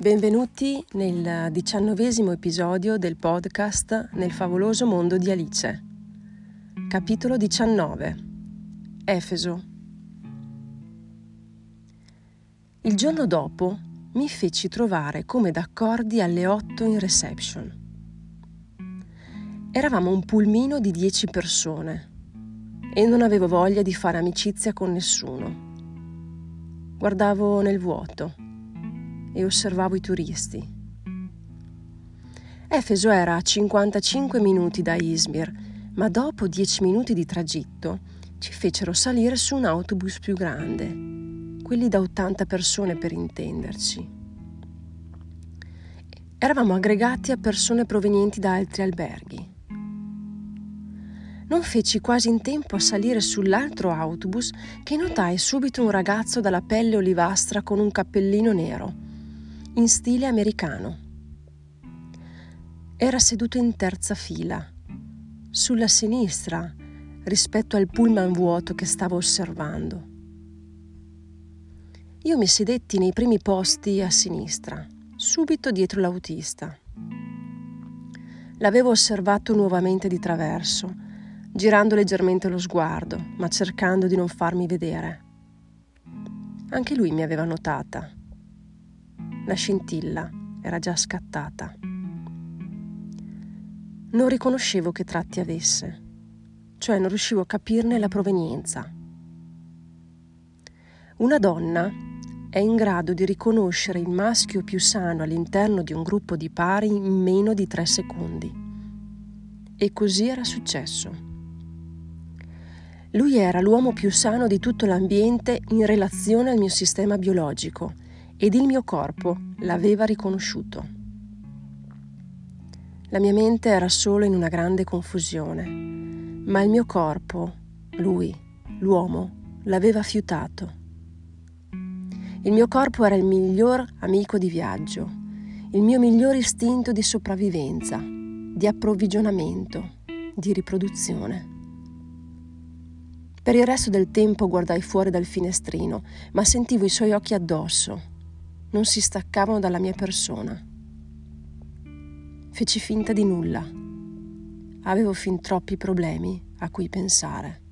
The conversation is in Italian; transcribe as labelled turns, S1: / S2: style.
S1: Benvenuti nel diciannovesimo episodio del podcast Nel favoloso mondo di Alice. Capitolo 19. Efeso. Il giorno dopo mi feci trovare come d'accordi alle 8 in reception. Eravamo un pulmino di 10 persone e non avevo voglia di fare amicizia con nessuno. Guardavo nel vuoto e osservavo i turisti. Efeso era a 55 minuti da Izmir, ma dopo 10 minuti di tragitto ci fecero salire su un autobus più grande, quelli da 80 persone per intenderci. Eravamo aggregati a persone provenienti da altri alberghi. Non feci quasi in tempo a salire sull'altro autobus che notai subito un ragazzo dalla pelle olivastra con un cappellino nero, in stile americano. Era seduto in terza fila, sulla sinistra, rispetto al pullman vuoto che stavo osservando. Io mi sedetti nei primi posti a sinistra, subito dietro l'autista. L'avevo osservato nuovamente di traverso girando leggermente lo sguardo, ma cercando di non farmi vedere. Anche lui mi aveva notata. La scintilla era già scattata. Non riconoscevo che tratti avesse, cioè non riuscivo a capirne la provenienza. Una donna è in grado di riconoscere il maschio più sano all'interno di un gruppo di pari in meno di tre secondi. E così era successo. Lui era l'uomo più sano di tutto l'ambiente in relazione al mio sistema biologico ed il mio corpo l'aveva riconosciuto. La mia mente era solo in una grande confusione, ma il mio corpo, lui, l'uomo, l'aveva fiutato. Il mio corpo era il miglior amico di viaggio, il mio miglior istinto di sopravvivenza, di approvvigionamento, di riproduzione. Per il resto del tempo guardai fuori dal finestrino, ma sentivo i suoi occhi addosso. Non si staccavano dalla mia persona. Feci finta di nulla. Avevo fin troppi problemi a cui pensare.